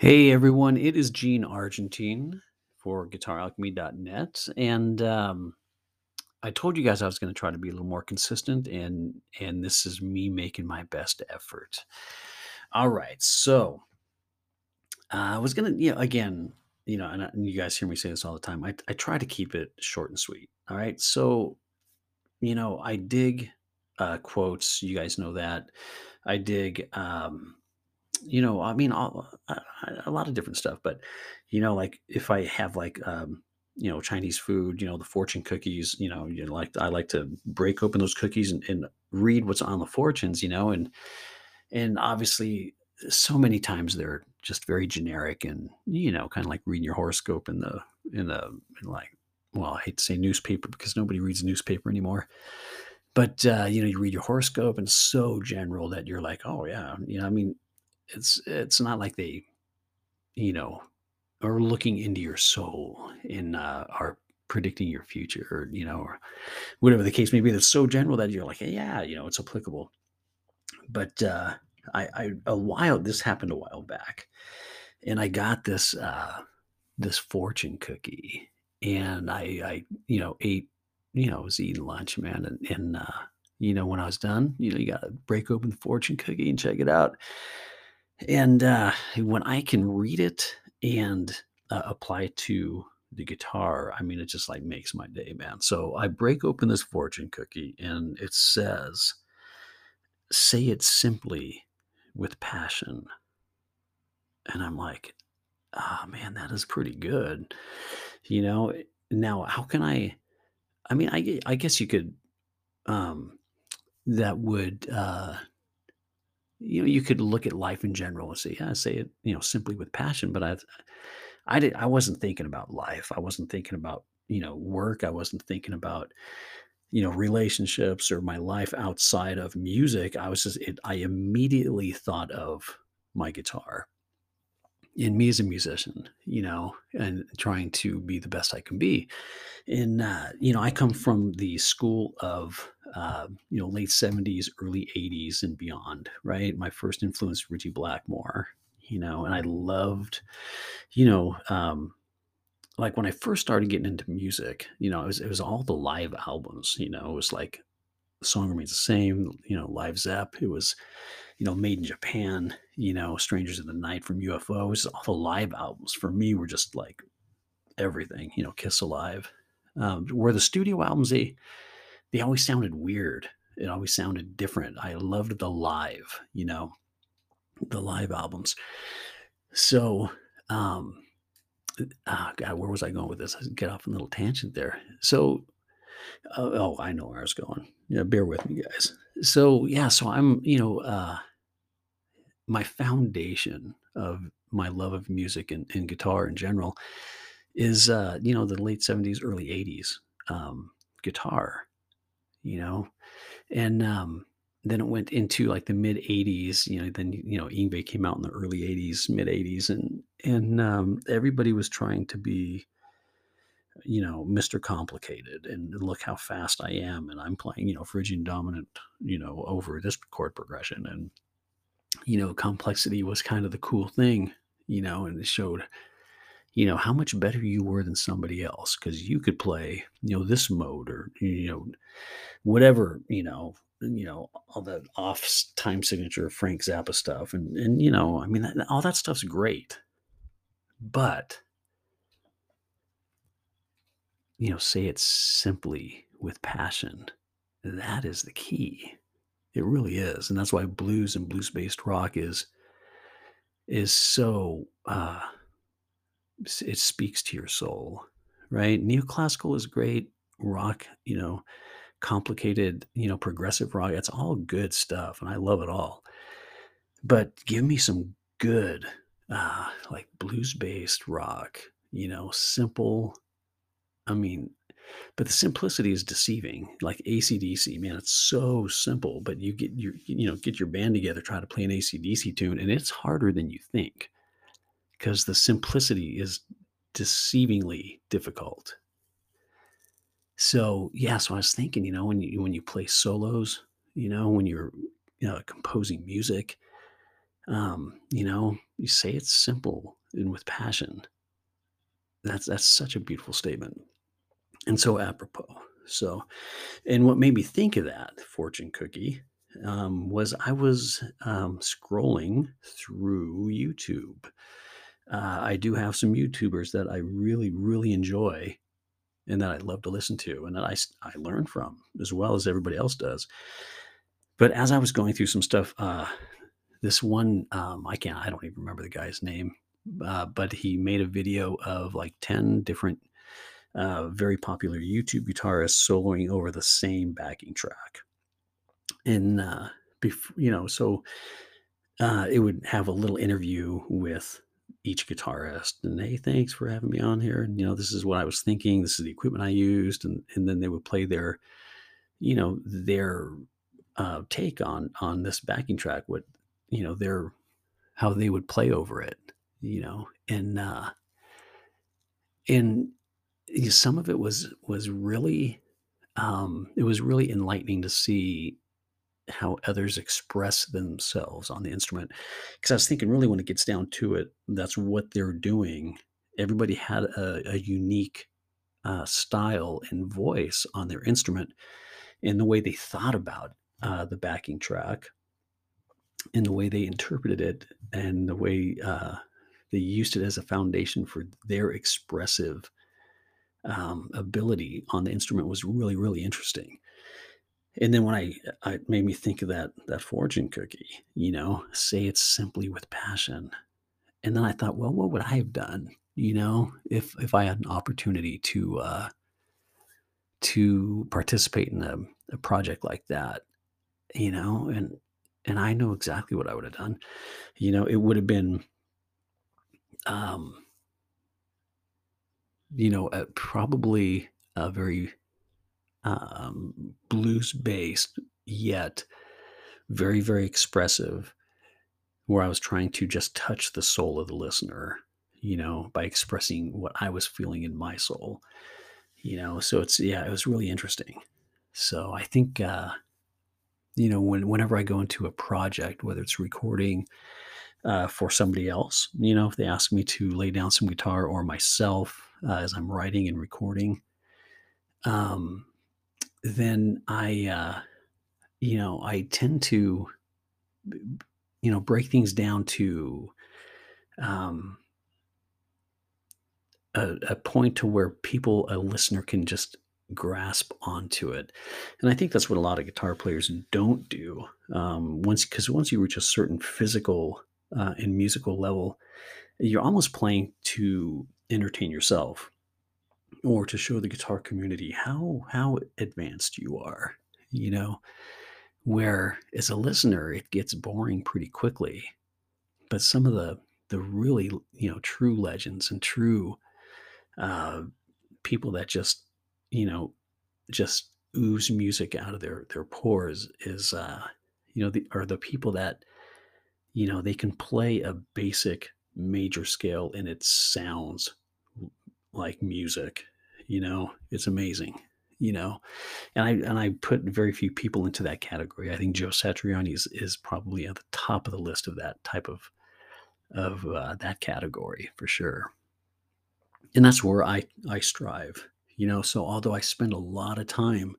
Hey everyone, it is Gene Argentine for GuitarAlchemy.net, and um, I told you guys I was going to try to be a little more consistent, and and this is me making my best effort. All right, so uh, I was gonna, you know, again, you know, and, I- and you guys hear me say this all the time. I I try to keep it short and sweet. All right, so you know, I dig uh, quotes. You guys know that. I dig. Um, you know, I mean, all, a, a lot of different stuff, but you know, like if I have like, um, you know, Chinese food, you know, the fortune cookies, you know, you like I like to break open those cookies and, and read what's on the fortunes, you know, and and obviously so many times they're just very generic and you know, kind of like reading your horoscope in the in the in like well, I hate to say newspaper because nobody reads newspaper anymore. But uh, you know, you read your horoscope and so general that you're like, oh yeah, you know, I mean, it's it's not like they, you know, are looking into your soul and uh, are predicting your future, or you know, or whatever the case may be. That's so general that you're like, "Hey, yeah, you know, it's applicable. But uh, I, I a while this happened a while back, and I got this uh, this fortune cookie, and I I you know ate you know I was eating lunch, man, and and uh, you know when I was done, you know you got to break open the fortune cookie and check it out And, uh, when I can read it and, uh, apply to the guitar, I mean, it just, like, makes my day, man. So, I break open this fortune cookie, and it says, "Say it simply with passion." And I'm like, "Ah, man, that is pretty good." You know? Now, how can I I mean, I I guess you could, um that would, uh you know, you could look at life in general and say, "Yeah, say it, you know, simply with passion." But I, I did, I wasn't thinking about life. I wasn't thinking about you know work. I wasn't thinking about you know relationships or my life outside of music. I was just, it, I immediately thought of my guitar and me as a musician, you know, and trying to be the best I can be. And uh, you know, I come from the school of uh, you know late seventies, early eighties, and beyond. Right, my first influence Ritchie Blackmore. You know, and I loved, you know, um, like when I first started getting into music. You know, it was it was all the live albums. You know, it was like the song remains the same. You know, Live Zepp. It was you know Made in Japan. You know, Strangers in the Night from UFOs. All the live albums for me were just like everything. You know, Kiss Alive. Um, where the studio albums they they always sounded weird. It always sounded different. I loved the live, you know, the live albums. So, um, oh God, where was I going with this? I get off a little tangent there. So, uh, oh, I know where I was going. Yeah, bear with me, guys. So, yeah, so I'm, you know, uh, my foundation of my love of music and, and guitar in general is, uh, you know, the late 70s, early 80s um, guitar, you know, And, um, then it went into, like, the mid-80s, you know, then, you know, Yngwie came out in the early '80s, mid-80s, and and, um, everybody was trying to be, you know, Mr. Complicated, and look how fast I am, and I'm playing, you know, Phrygian dominant, you know, over this chord progression, and, you know, complexity was kind of the cool thing, you know, and it showed, you know, how much better you were than somebody else because you could play, you know, this mode or, you know, whatever, you know, you know, all the off time signature Frank Zappa stuff. And, and, you know, I mean, that, all that stuff's great, but, you know, say it simply with passion. That is the key. It really is. And that's why blues and blues based rock is, is so, uh, it speaks to your soul, right? Neoclassical is great. Rock, you know, complicated, you know, progressive rock. It's all good stuff, and I love it all. But give me some good, uh, like blues-based rock, you know, simple. I mean, but the simplicity is deceiving. Like AC/DC, man, it's so simple, but you get your, you know, get your band together, try to play an AC/DC tune, and it's harder than you think because the simplicity is deceivingly difficult. So, yeah, so I was thinking, you know, when you when you play solos, you know, when you're, you know, composing music, Um, you know, you say it's simple and with passion. That's that's such a beautiful statement and so apropos. So, and what made me think of that fortune cookie um, was I was um, scrolling through YouTube. Uh, I do have some YouTubers that I really, really enjoy and that I love to listen to and that I, I learn from as well as everybody else does. But as I was going through some stuff, uh, this one, um, I can't, I don't even remember the guy's name, uh, but he made a video of like 10 different uh, very popular YouTube guitarists soloing over the same backing track. And, uh, bef- you know, so uh, it would have a little interview with each guitarist and hey thanks for having me on here and you know this is what i was thinking this is the equipment i used and and then they would play their you know their uh, take on on this backing track what you know their how they would play over it you know and uh and some of it was was really um it was really enlightening to see how others express themselves on the instrument because i was thinking really when it gets down to it that's what they're doing. Everybody had a, a unique uh, style and voice on their instrument and the way they thought about uh, the backing track and the way they interpreted it and the way uh, they used it as a foundation for their expressive um, ability on the instrument was really really interesting and then when I, I made me think of that that fortune cookie you know say it simply with passion. And then i thought well what would i have done? You know if if i had an opportunity to uh to participate in a, a project like that you know and and i know exactly what i would have done. You know it would have been um you know probably a very um blues based yet very very expressive where i was trying to just touch the soul of the listener you know by expressing what i was feeling in my soul you know so it's yeah it was really interesting so i think uh you know when whenever i go into a project whether it's recording uh, for somebody else. You know, if they ask me to lay down some guitar or myself uh, as I'm writing and recording, um, then I, uh, you know, I tend to, you know, break things down to um, a, a point to where people, a listener, can just grasp onto it. And I think that's what a lot of guitar players don't do. Um, once, because once you reach a certain physical uh, and musical level, you're almost playing to entertain yourself or to show the guitar community how how advanced you are you know where as a listener it gets boring pretty quickly. But some of the the really you know true legends and true uh, people that just you know just ooze music out of their their pores is uh you know the are the people that you know they can play a basic major scale and it sounds like music. You know, it's amazing. You know, and I and I put very few people into that category. I think Joe Satriani is, is probably at the top of the list of that type of of uh, that category for sure. And that's where I I strive. You know, so although I spend a lot of time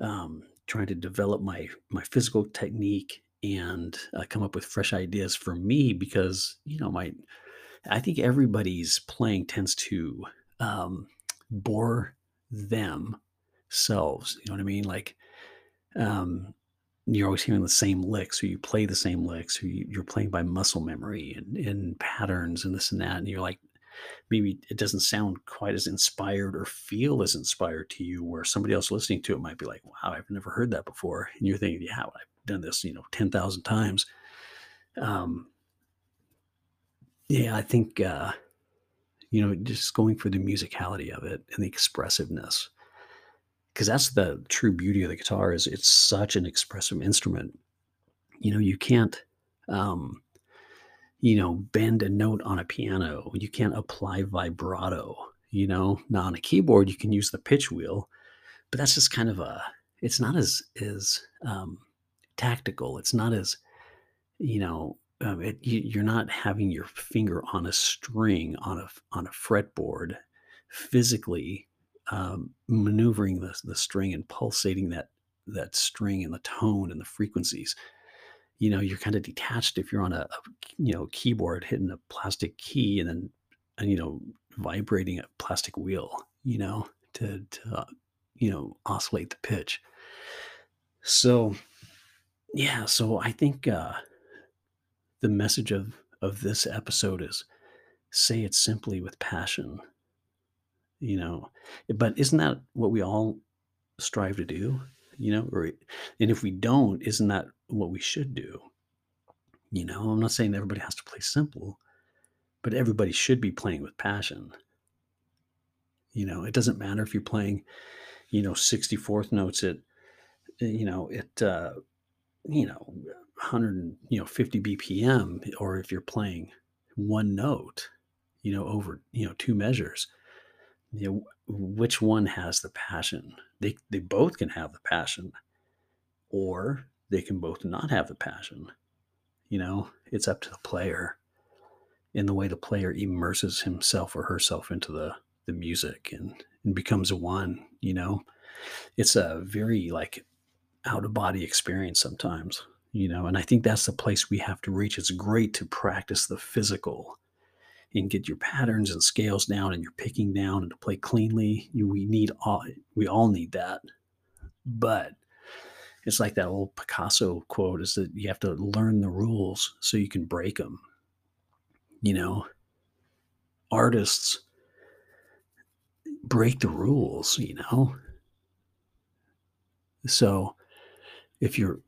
um, trying to develop my my physical technique and uh, come up with fresh ideas for me, because you know my I think everybody's playing tends to um, bore themselves. You know what I mean? Like um, you're always hearing the same licks, or you play the same licks, or you, you're playing by muscle memory and, and patterns and this and that. And you're like, maybe it doesn't sound quite as inspired or feel as inspired to you, where somebody else listening to it might be like, wow, I've never heard that before. And you're thinking, yeah, I've done this, you know, 10,000 times. Um, yeah, I think, uh, you know, just going for the musicality of it and the expressiveness because that's the true beauty of the guitar is it's such an expressive instrument. You know, you can't, um, you know, bend a note on a piano. You can't apply vibrato. You know, now on a keyboard you can use the pitch wheel, but that's just kind of a. It's not as as um, tactical. It's not as you know. Um, it, you, you're not having your finger on a string on a on a fretboard, physically um, maneuvering the the string and pulsating that that string and the tone and the frequencies. You know, you're kind of detached if you're on a, a you know keyboard hitting a plastic key and then and you know vibrating a plastic wheel. You know, to to uh, you know oscillate the pitch. So yeah, so I think. Uh, the message of of this episode is say it simply with passion you know? But isn't that what we all strive to do you know? Or and if we don't isn't that what we should do? You know i'm not saying everybody has to play simple but everybody should be playing with passion. You know it doesn't matter if you're playing you know 64th notes at you know at uh you know 100 you know 50 bpm or if you're playing one note you know over you know two measures you know which one has the passion? They they both can have the passion or they can both not have the passion. You know it's up to the player in the way the player immerses himself or herself into the the music and and becomes one you know? It's a very like out of body experience sometimes you know and i think that's the place we have to reach. It's great to practice the physical and get your patterns and scales down and your picking down and to play cleanly. You, we need all we all need that. But it's like that old picasso quote is that you have to learn the rules so you can break them you know. Artists break the rules you know. So if you're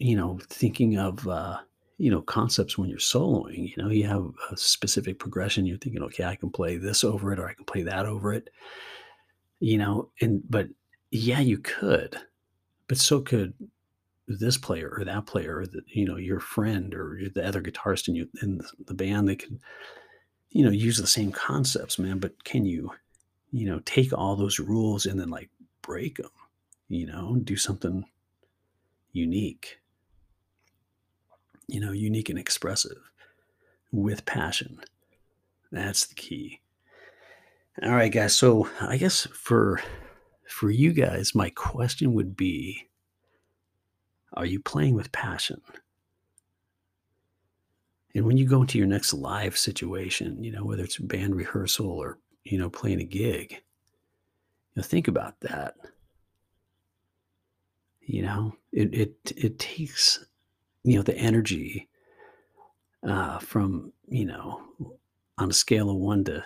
you know, thinking of, uh, you know, concepts when you're soloing. You know, you have a specific progression. You're thinking, okay, I can play this over it, or I can play that over it. You know, and but yeah, you could, but so could this player or that player, or the, you know, your friend or the other guitarist in you in the band. They can, you know, use the same concepts, man. But can you, you know, take all those rules and then like break them? You know, do something unique you know, unique and expressive with passion. That's the key. All right, guys. So I guess for for you guys, my question would be Are you playing with passion? And when you go into your next live situation, you know, whether it's band rehearsal or, you know, playing a gig, you know, think about that. You know, it it it takes you know the energy uh, from you know on a scale of one to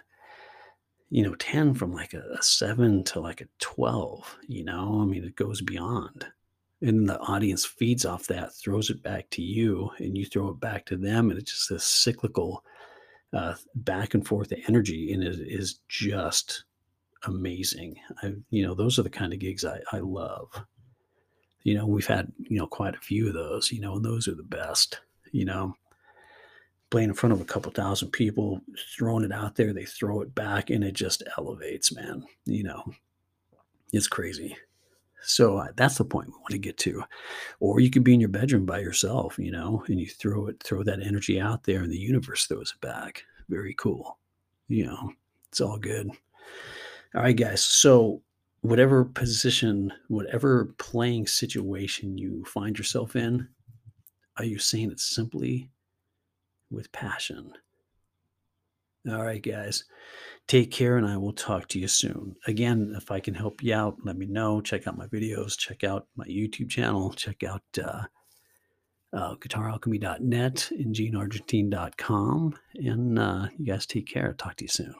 you know 10 from like a, a 7 to like a 12 you know? I mean it goes beyond. And the audience feeds off that throws it back to you and you throw it back to them and it's just this cyclical uh, back and forth energy and it is just amazing. I you know those are the kind of gigs i, I love you know, we've had, you know, quite a few of those, you know, and those are the best, you know, playing in front of a couple thousand people, throwing it out there, they throw it back and it just elevates, man. You know, it's crazy. So uh, that's the point we want to get to. Or you could be in your bedroom by yourself, you know, and you throw it, throw that energy out there and the universe throws it back. Very cool. You know, it's all good. All right, guys. So whatever position, whatever playing situation you find yourself in, are you saying it simply with passion? All right, guys. Take care, and I will talk to you soon. Again, if I can help you out, let me know. Check out my videos. Check out my YouTube channel. Check out uh, uh, guitaralchemy.net and geneargentine.com. And uh, you guys take care. Talk to you soon.